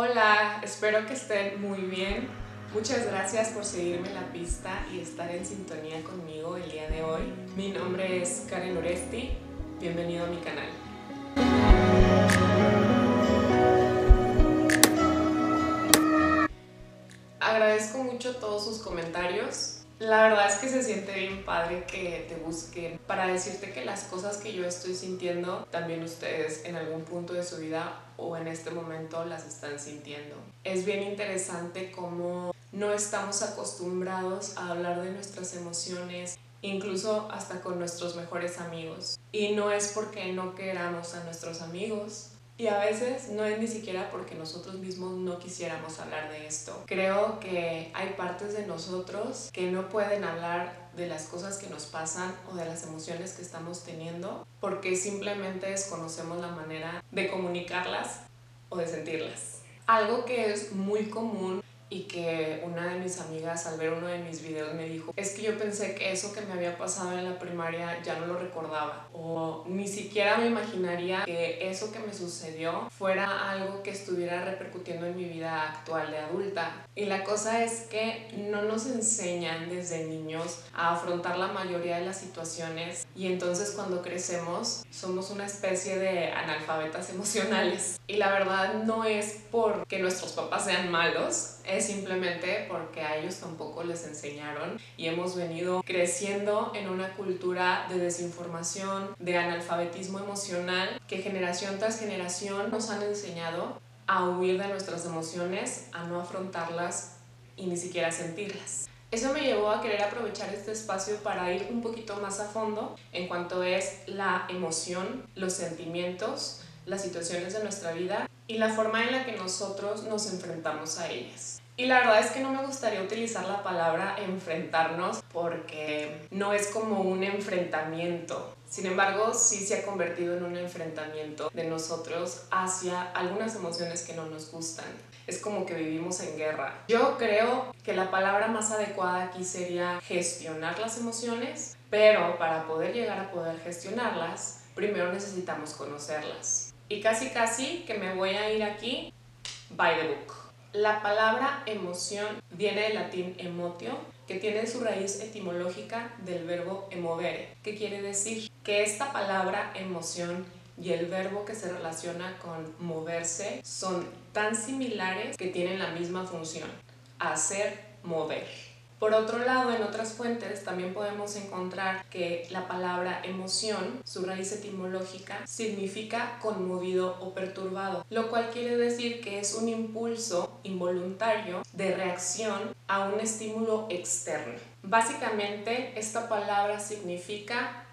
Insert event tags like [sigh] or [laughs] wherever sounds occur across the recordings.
Hola, espero que estén muy bien. Muchas gracias por seguirme en la pista y estar en sintonía conmigo el día de hoy. Mi nombre es Karen Oresti. Bienvenido a mi canal. Agradezco mucho todos sus comentarios. La verdad es que se siente bien padre que te busquen para decirte que las cosas que yo estoy sintiendo, también ustedes en algún punto de su vida o en este momento las están sintiendo. Es bien interesante cómo no estamos acostumbrados a hablar de nuestras emociones, incluso hasta con nuestros mejores amigos. Y no es porque no queramos a nuestros amigos, y a veces no es ni siquiera porque nosotros mismos no quisiéramos hablar de esto. Creo que hay partes de nosotros que no pueden hablar de las cosas que nos pasan o de las emociones que estamos teniendo porque simplemente desconocemos la manera de comunicarlas o de sentirlas. Algo que es muy común y que una de mis amigas al ver uno de mis videos me dijo, es que yo pensé que eso que me había pasado en la primaria ya no lo recordaba o ni siquiera me imaginaría que eso que me sucedió fuera algo que estuviera repercutiendo en mi vida actual de adulta. Y la cosa es que no nos enseñan desde niños a afrontar la mayoría de las situaciones y entonces cuando crecemos somos una especie de analfabetas [laughs] emocionales. Y la verdad no es porque nuestros papás sean malos, es simplemente porque a ellos tampoco les enseñaron y hemos venido creciendo en una cultura de desinformación, de analfabetismo emocional, que generación tras generación nos han enseñado a huir de nuestras emociones, a no afrontarlas y ni siquiera sentirlas. Eso me llevó a querer aprovechar este espacio para ir un poquito más a fondo en cuanto es la emoción, los sentimientos, las situaciones de nuestra vida y la forma en la que nosotros nos enfrentamos a ellas. Y la verdad es que no me gustaría utilizar la palabra enfrentarnos porque no es como un enfrentamiento. Sin embargo, sí se ha convertido en un enfrentamiento de nosotros hacia algunas emociones que no nos gustan. Es como que vivimos en guerra. Yo creo que la palabra más adecuada aquí sería gestionar las emociones, pero para poder llegar a poder gestionarlas, primero necesitamos conocerlas. Y casi casi que me voy a ir aquí by the book. La palabra emoción viene del latín emotio, que tiene su raíz etimológica del verbo emovere, que quiere decir que esta palabra emoción y el verbo que se relaciona con moverse son tan similares que tienen la misma función, hacer, mover. Por otro lado, en otras fuentes también podemos encontrar que la palabra emoción, su raíz etimológica, significa conmovido o perturbado, lo cual quiere decir que es un impulso involuntario de reacción a un estímulo externo. Básicamente, esta palabra significa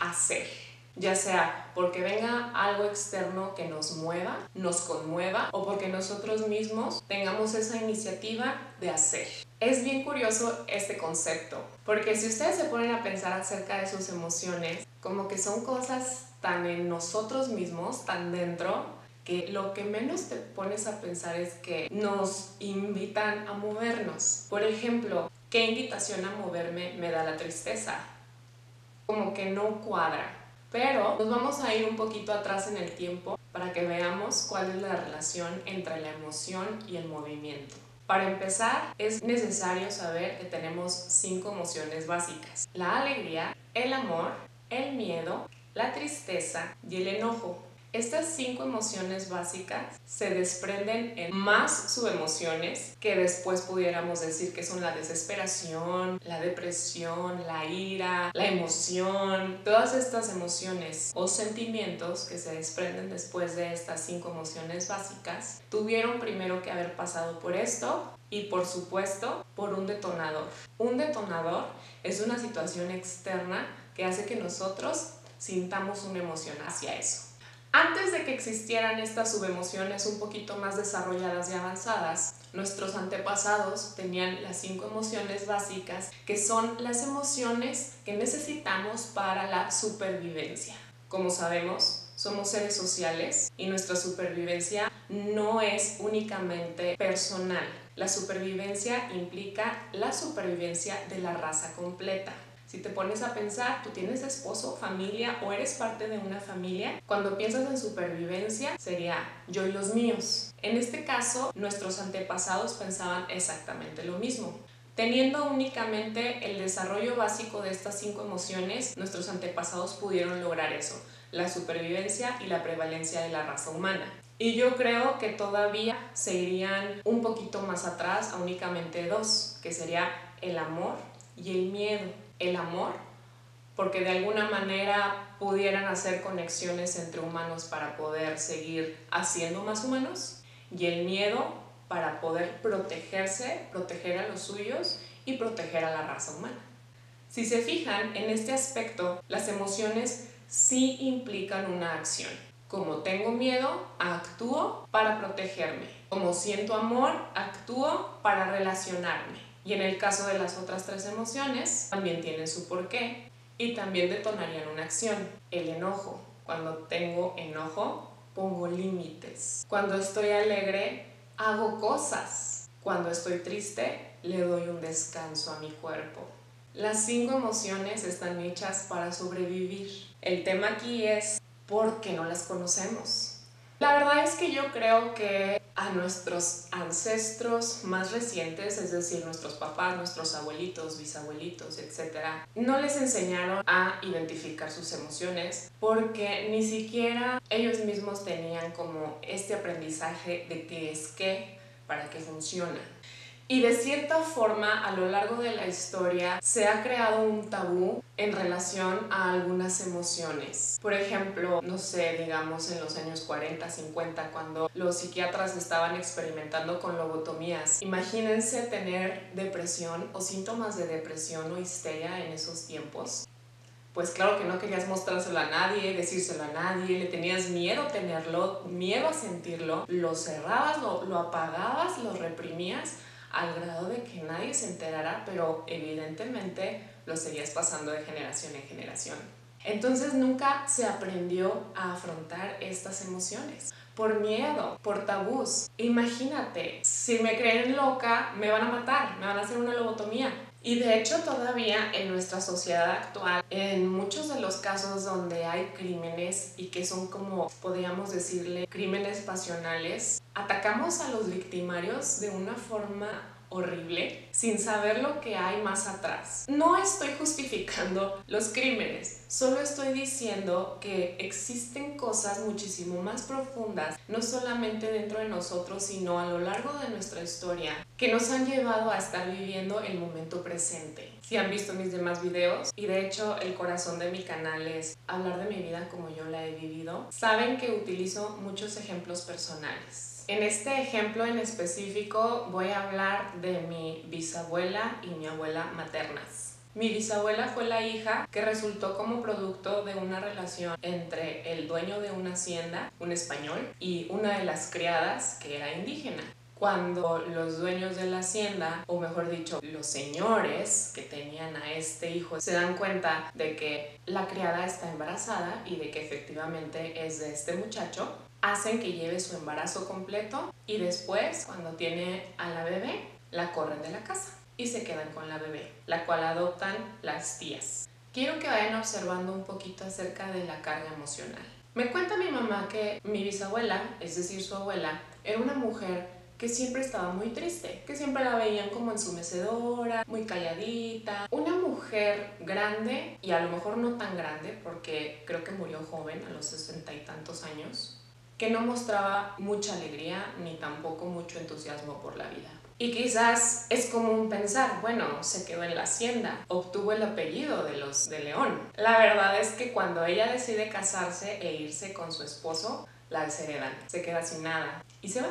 hacer ya sea porque venga algo externo que nos mueva, nos conmueva o porque nosotros mismos tengamos esa iniciativa de hacer. Es bien curioso este concepto, porque si ustedes se ponen a pensar acerca de sus emociones, como que son cosas tan en nosotros mismos, tan dentro, que lo que menos te pones a pensar es que nos invitan a movernos. Por ejemplo, ¿qué invitación a moverme me da la tristeza? Como que no cuadra. Pero nos vamos a ir un poquito atrás en el tiempo para que veamos cuál es la relación entre la emoción y el movimiento. Para empezar, es necesario saber que tenemos cinco emociones básicas. La alegría, el amor, el miedo, la tristeza y el enojo. Estas cinco emociones básicas se desprenden en más subemociones que después pudiéramos decir que son la desesperación, la depresión, la ira, la emoción. Todas estas emociones o sentimientos que se desprenden después de estas cinco emociones básicas tuvieron primero que haber pasado por esto y por supuesto por un detonador. Un detonador es una situación externa que hace que nosotros sintamos una emoción hacia eso. Antes de que existieran estas subemociones un poquito más desarrolladas y avanzadas, nuestros antepasados tenían las cinco emociones básicas, que son las emociones que necesitamos para la supervivencia. Como sabemos, somos seres sociales y nuestra supervivencia no es únicamente personal. La supervivencia implica la supervivencia de la raza completa. Si te pones a pensar, tú tienes esposo, familia o eres parte de una familia, cuando piensas en supervivencia sería yo y los míos. En este caso, nuestros antepasados pensaban exactamente lo mismo. Teniendo únicamente el desarrollo básico de estas cinco emociones, nuestros antepasados pudieron lograr eso, la supervivencia y la prevalencia de la raza humana. Y yo creo que todavía se irían un poquito más atrás a únicamente dos, que sería el amor y el miedo. El amor, porque de alguna manera pudieran hacer conexiones entre humanos para poder seguir haciendo más humanos, y el miedo para poder protegerse, proteger a los suyos y proteger a la raza humana. Si se fijan, en este aspecto, las emociones sí implican una acción. Como tengo miedo, actúo para protegerme. Como siento amor, actúo para relacionarme. Y en el caso de las otras tres emociones, también tienen su porqué y también detonarían una acción. El enojo. Cuando tengo enojo, pongo límites. Cuando estoy alegre, hago cosas. Cuando estoy triste, le doy un descanso a mi cuerpo. Las cinco emociones están hechas para sobrevivir. El tema aquí es porque no las conocemos. La verdad es que yo creo que a nuestros ancestros más recientes, es decir, nuestros papás, nuestros abuelitos, bisabuelitos, etc., no les enseñaron a identificar sus emociones porque ni siquiera ellos mismos tenían como este aprendizaje de qué es qué, para qué funciona. Y de cierta forma, a lo largo de la historia, se ha creado un tabú en relación a algunas emociones. Por ejemplo, no sé, digamos en los años 40, 50, cuando los psiquiatras estaban experimentando con lobotomías. Imagínense tener depresión o síntomas de depresión o histeria en esos tiempos pues claro que no querías mostrárselo a nadie, decírselo a nadie, le tenías miedo tenerlo, miedo a sentirlo, lo cerrabas, lo, lo apagabas, lo reprimías al grado de que nadie se enterara, pero evidentemente lo seguías pasando de generación en generación. Entonces nunca se aprendió a afrontar estas emociones. Por miedo, por tabús. Imagínate, si me creen loca, me van a matar, me van a hacer una lobotomía. Y de hecho todavía en nuestra sociedad actual, en muchos de los casos donde hay crímenes y que son como, podríamos decirle, crímenes pasionales, atacamos a los victimarios de una forma horrible sin saber lo que hay más atrás. No estoy justificando los crímenes, solo estoy diciendo que existen cosas muchísimo más profundas, no solamente dentro de nosotros, sino a lo largo de nuestra historia, que nos han llevado a estar viviendo el momento presente. Si han visto mis demás videos, y de hecho el corazón de mi canal es hablar de mi vida como yo la he vivido, saben que utilizo muchos ejemplos personales. En este ejemplo en específico voy a hablar de mi bisabuela y mi abuela maternas. Mi bisabuela fue la hija que resultó como producto de una relación entre el dueño de una hacienda, un español, y una de las criadas que era indígena cuando los dueños de la hacienda, o mejor dicho, los señores que tenían a este hijo, se dan cuenta de que la criada está embarazada y de que efectivamente es de este muchacho, hacen que lleve su embarazo completo y después, cuando tiene a la bebé, la corren de la casa y se quedan con la bebé, la cual adoptan las tías. Quiero que vayan observando un poquito acerca de la carga emocional. Me cuenta mi mamá que mi bisabuela, es decir, su abuela, era una mujer que siempre estaba muy triste, que siempre la veían como en su mecedora, muy calladita. Una mujer grande, y a lo mejor no tan grande, porque creo que murió joven, a los sesenta y tantos años, que no mostraba mucha alegría ni tampoco mucho entusiasmo por la vida. Y quizás es común pensar, bueno, se quedó en la hacienda, obtuvo el apellido de los de León. La verdad es que cuando ella decide casarse e irse con su esposo, la desheredan, se queda sin nada y se va.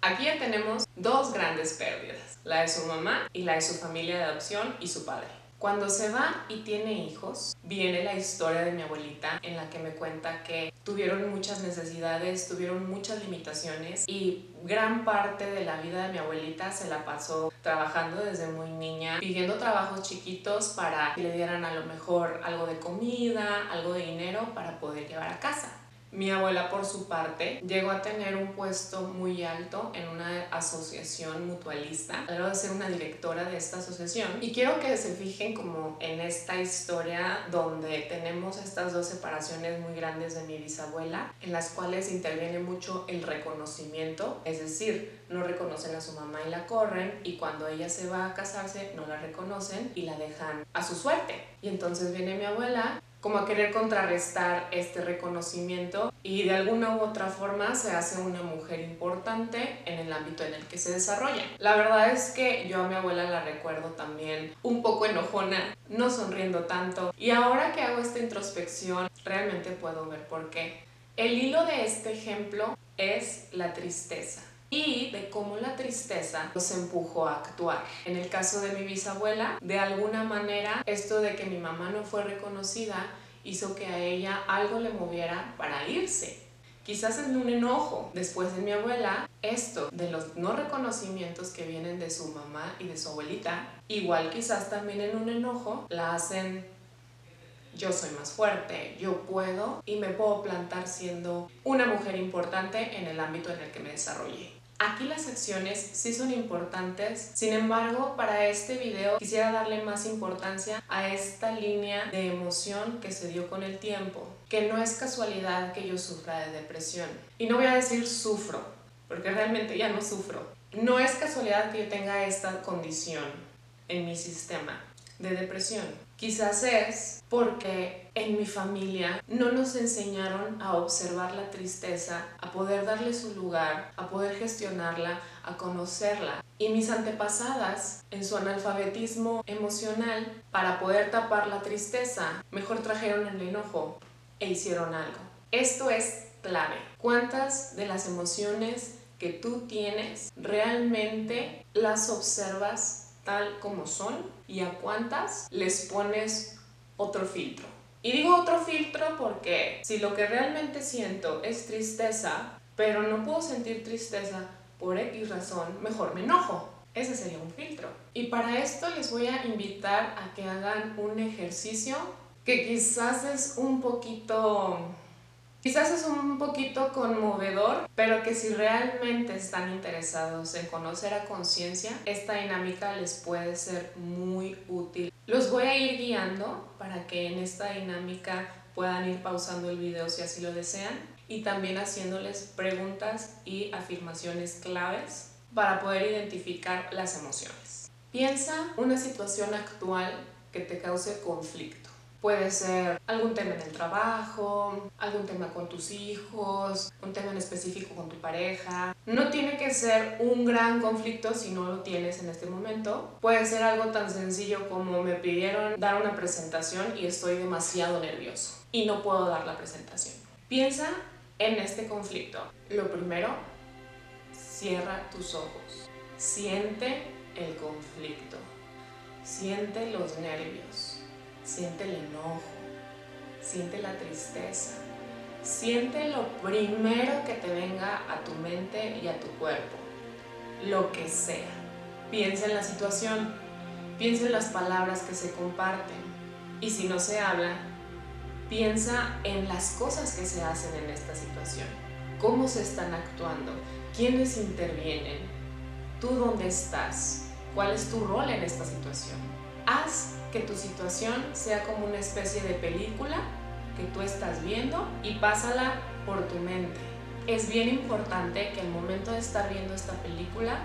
Aquí ya tenemos dos grandes pérdidas, la de su mamá y la de su familia de adopción y su padre. Cuando se va y tiene hijos, viene la historia de mi abuelita en la que me cuenta que tuvieron muchas necesidades, tuvieron muchas limitaciones y gran parte de la vida de mi abuelita se la pasó trabajando desde muy niña, pidiendo trabajos chiquitos para que le dieran a lo mejor algo de comida, algo de dinero para poder llevar a casa. Mi abuela, por su parte, llegó a tener un puesto muy alto en una asociación mutualista. Luego de ser una directora de esta asociación. Y quiero que se fijen como en esta historia donde tenemos estas dos separaciones muy grandes de mi bisabuela, en las cuales interviene mucho el reconocimiento. Es decir, no reconocen a su mamá y la corren. Y cuando ella se va a casarse, no la reconocen y la dejan a su suerte. Y entonces viene mi abuela como a querer contrarrestar este reconocimiento y de alguna u otra forma se hace una mujer importante en el ámbito en el que se desarrolla. La verdad es que yo a mi abuela la recuerdo también un poco enojona, no sonriendo tanto y ahora que hago esta introspección realmente puedo ver por qué. El hilo de este ejemplo es la tristeza y de cómo la tristeza nos empujó a actuar. En el caso de mi bisabuela, de alguna manera, esto de que mi mamá no fue reconocida hizo que a ella algo le moviera para irse. Quizás en un enojo. Después de mi abuela, esto de los no reconocimientos que vienen de su mamá y de su abuelita, igual quizás también en un enojo, la hacen yo soy más fuerte, yo puedo y me puedo plantar siendo una mujer importante en el ámbito en el que me desarrollé. Aquí las acciones sí son importantes, sin embargo para este video quisiera darle más importancia a esta línea de emoción que se dio con el tiempo, que no es casualidad que yo sufra de depresión. Y no voy a decir sufro, porque realmente ya no sufro. No es casualidad que yo tenga esta condición en mi sistema de depresión. Quizás es porque en mi familia no nos enseñaron a observar la tristeza, a poder darle su lugar, a poder gestionarla, a conocerla. Y mis antepasadas, en su analfabetismo emocional, para poder tapar la tristeza, mejor trajeron el enojo e hicieron algo. Esto es clave. ¿Cuántas de las emociones que tú tienes realmente las observas tal como son y a cuántas les pones otro filtro. Y digo otro filtro porque si lo que realmente siento es tristeza, pero no puedo sentir tristeza por X razón, mejor me enojo. Ese sería un filtro. Y para esto les voy a invitar a que hagan un ejercicio que quizás es un poquito Quizás es un poquito conmovedor, pero que si realmente están interesados en conocer a conciencia, esta dinámica les puede ser muy útil. Los voy a ir guiando para que en esta dinámica puedan ir pausando el video si así lo desean y también haciéndoles preguntas y afirmaciones claves para poder identificar las emociones. Piensa una situación actual que te cause conflicto. Puede ser algún tema en el trabajo, algún tema con tus hijos, un tema en específico con tu pareja. No tiene que ser un gran conflicto si no lo tienes en este momento. Puede ser algo tan sencillo como me pidieron dar una presentación y estoy demasiado nervioso y no puedo dar la presentación. Piensa en este conflicto. Lo primero, cierra tus ojos. Siente el conflicto. Siente los nervios Siente el enojo, siente la tristeza, siente lo primero que te venga a tu mente y a tu cuerpo, lo que sea. Piensa en la situación, piensa en las palabras que se comparten. Y si no se habla, piensa en las cosas que se hacen en esta situación, cómo se están actuando, quiénes intervienen, tú dónde estás, cuál es tu rol en esta situación. Haz que tu situación sea como una especie de película que tú estás viendo y pásala por tu mente. Es bien importante que al momento de estar viendo esta película,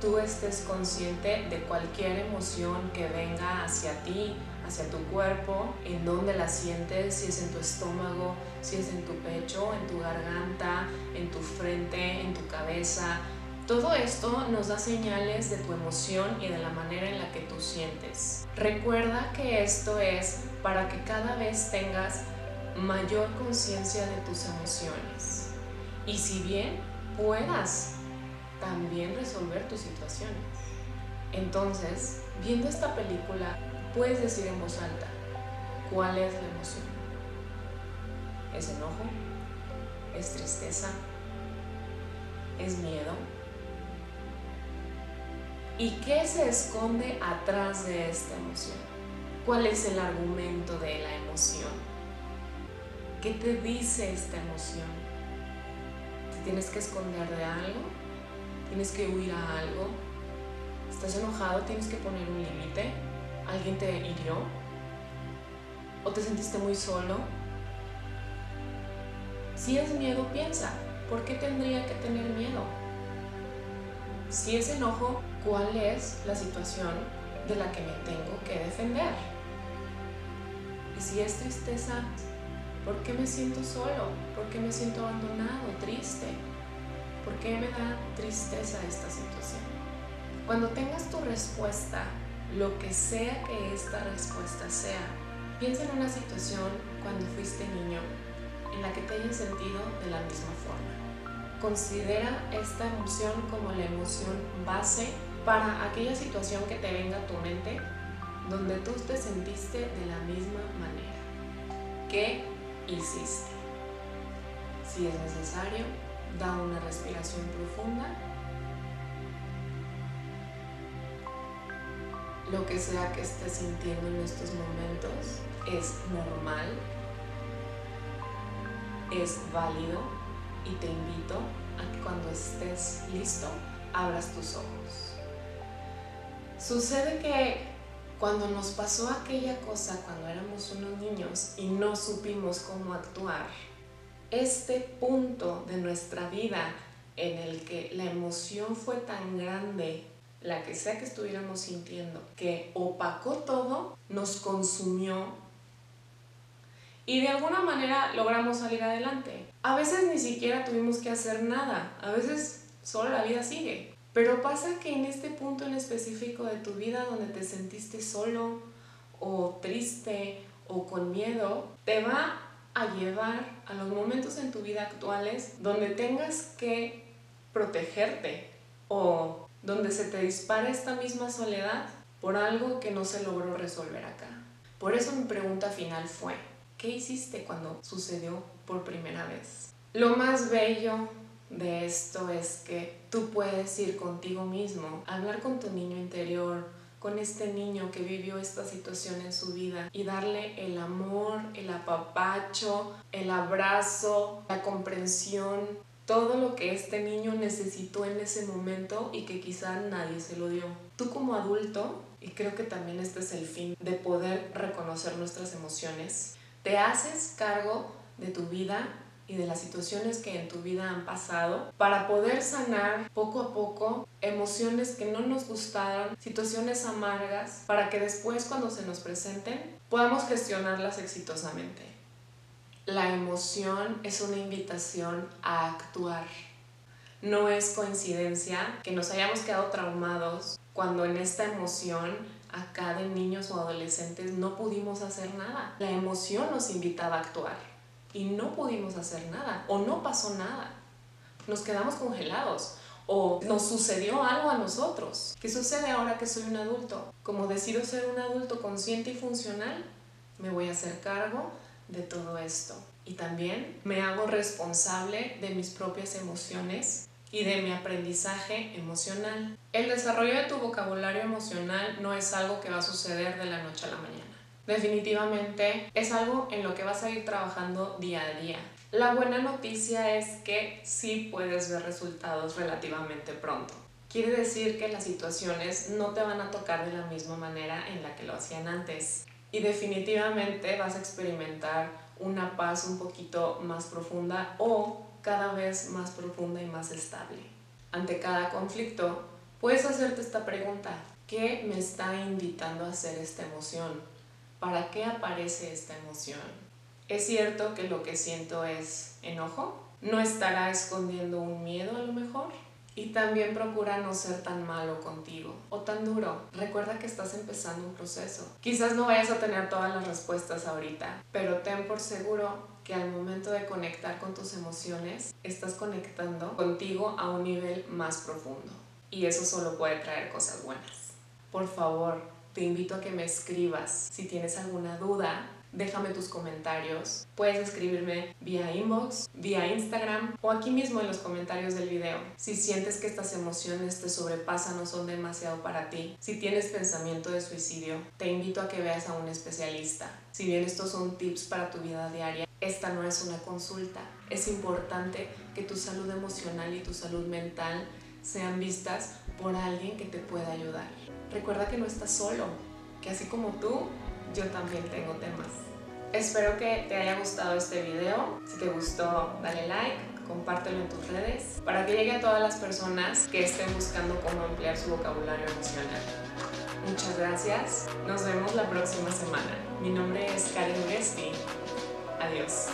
tú estés consciente de cualquier emoción que venga hacia ti, hacia tu cuerpo, en dónde la sientes, si es en tu estómago, si es en tu pecho, en tu garganta, en tu frente, en tu cabeza, todo esto nos da señales de tu emoción y de la manera en la que tú sientes. Recuerda que esto es para que cada vez tengas mayor conciencia de tus emociones. Y si bien puedas también resolver tus situaciones. Entonces, viendo esta película, puedes decir en voz alta, ¿cuál es la emoción? ¿Es enojo? ¿Es tristeza? ¿Es miedo? ¿Y qué se esconde atrás de esta emoción? ¿Cuál es el argumento de la emoción? ¿Qué te dice esta emoción? ¿Te tienes que esconder de algo? ¿Tienes que huir a algo? ¿Estás enojado? ¿Tienes que poner un límite? ¿Alguien te hirió? ¿O te sentiste muy solo? Si es miedo, piensa, ¿por qué tendría que tener miedo? Si es enojo, ¿cuál es la situación de la que me tengo que defender? Y si es tristeza, ¿por qué me siento solo? ¿Por qué me siento abandonado, triste? ¿Por qué me da tristeza esta situación? Cuando tengas tu respuesta, lo que sea que esta respuesta sea, piensa en una situación cuando fuiste niño en la que te hayas sentido de la misma forma. Considera esta emoción como la emoción base para aquella situación que te venga a tu mente donde tú te sentiste de la misma manera. ¿Qué hiciste? Si es necesario, da una respiración profunda. Lo que sea que estés sintiendo en estos momentos es normal, es válido y te invito a que cuando estés listo abras tus ojos. Sucede que cuando nos pasó aquella cosa cuando éramos unos niños y no supimos cómo actuar, este punto de nuestra vida en el que la emoción fue tan grande, la que sea que estuviéramos sintiendo, que opacó todo, nos consumió y de alguna manera logramos salir adelante. A veces ni siquiera tuvimos que hacer nada, a veces solo la vida sigue. Pero pasa que en este punto en específico de tu vida donde te sentiste solo o triste o con miedo, te va a llevar a los momentos en tu vida actuales donde tengas que protegerte o donde se te dispara esta misma soledad por algo que no se logró resolver acá. Por eso mi pregunta final fue, ¿qué hiciste cuando sucedió por primera vez? Lo más bello de esto es que tú puedes ir contigo mismo, hablar con tu niño interior, con este niño que vivió esta situación en su vida y darle el amor, el apapacho, el abrazo, la comprensión, todo lo que este niño necesitó en ese momento y que quizá nadie se lo dio. Tú como adulto, y creo que también este es el fin de poder reconocer nuestras emociones, te haces cargo de tu vida y de las situaciones que en tu vida han pasado para poder sanar poco a poco emociones que no nos gustaron, situaciones amargas, para que después cuando se nos presenten podamos gestionarlas exitosamente. La emoción es una invitación a actuar. No es coincidencia que nos hayamos quedado traumados cuando en esta emoción acá de niños o adolescentes no pudimos hacer nada. La emoción nos invitaba a actuar y no pudimos hacer nada o no pasó nada. Nos quedamos congelados o nos sucedió algo a nosotros. ¿Qué sucede ahora que soy un adulto? Como decido ser un adulto consciente y funcional, me voy a hacer cargo de todo esto. Y también me hago responsable de mis propias emociones y de mi aprendizaje emocional. El desarrollo de tu vocabulario emocional no es algo que va a suceder de la noche a la mañana definitivamente es algo en lo que vas a ir trabajando día a día. La buena noticia es que sí puedes ver resultados relativamente pronto. Quiere decir que las situaciones no te van a tocar de la misma manera en la que lo hacían antes. Y definitivamente vas a experimentar una paz un poquito más profunda o cada vez más profunda y más estable. Ante cada conflicto, puedes hacerte esta pregunta. ¿Qué me está invitando a hacer esta emoción? ¿Para qué aparece esta emoción? ¿Es cierto que lo que siento es enojo? ¿No estará escondiendo un miedo a lo mejor? Y también procura no ser tan malo contigo o tan duro. Recuerda que estás empezando un proceso. Quizás no vayas a tener todas las respuestas ahorita, pero ten por seguro que al momento de conectar con tus emociones, estás conectando contigo a un nivel más profundo. Y eso solo puede traer cosas buenas. Por favor, te invito a que me escribas. Si tienes alguna duda, déjame tus comentarios. Puedes escribirme vía inbox, vía Instagram o aquí mismo en los comentarios del video. Si sientes que estas emociones te sobrepasan o son demasiado para ti, si tienes pensamiento de suicidio, te invito a que veas a un especialista. Si bien estos son tips para tu vida diaria, esta no es una consulta. Es importante que tu salud emocional y tu salud mental sean vistas por alguien que te pueda ayudar. Recuerda que no estás solo, que así como tú, yo también tengo temas. Espero que te haya gustado este video. Si te gustó, dale like, compártelo en tus redes para que llegue a todas las personas que estén buscando cómo ampliar su vocabulario emocional. Muchas gracias. Nos vemos la próxima semana. Mi nombre es Karen Uresti. Adiós.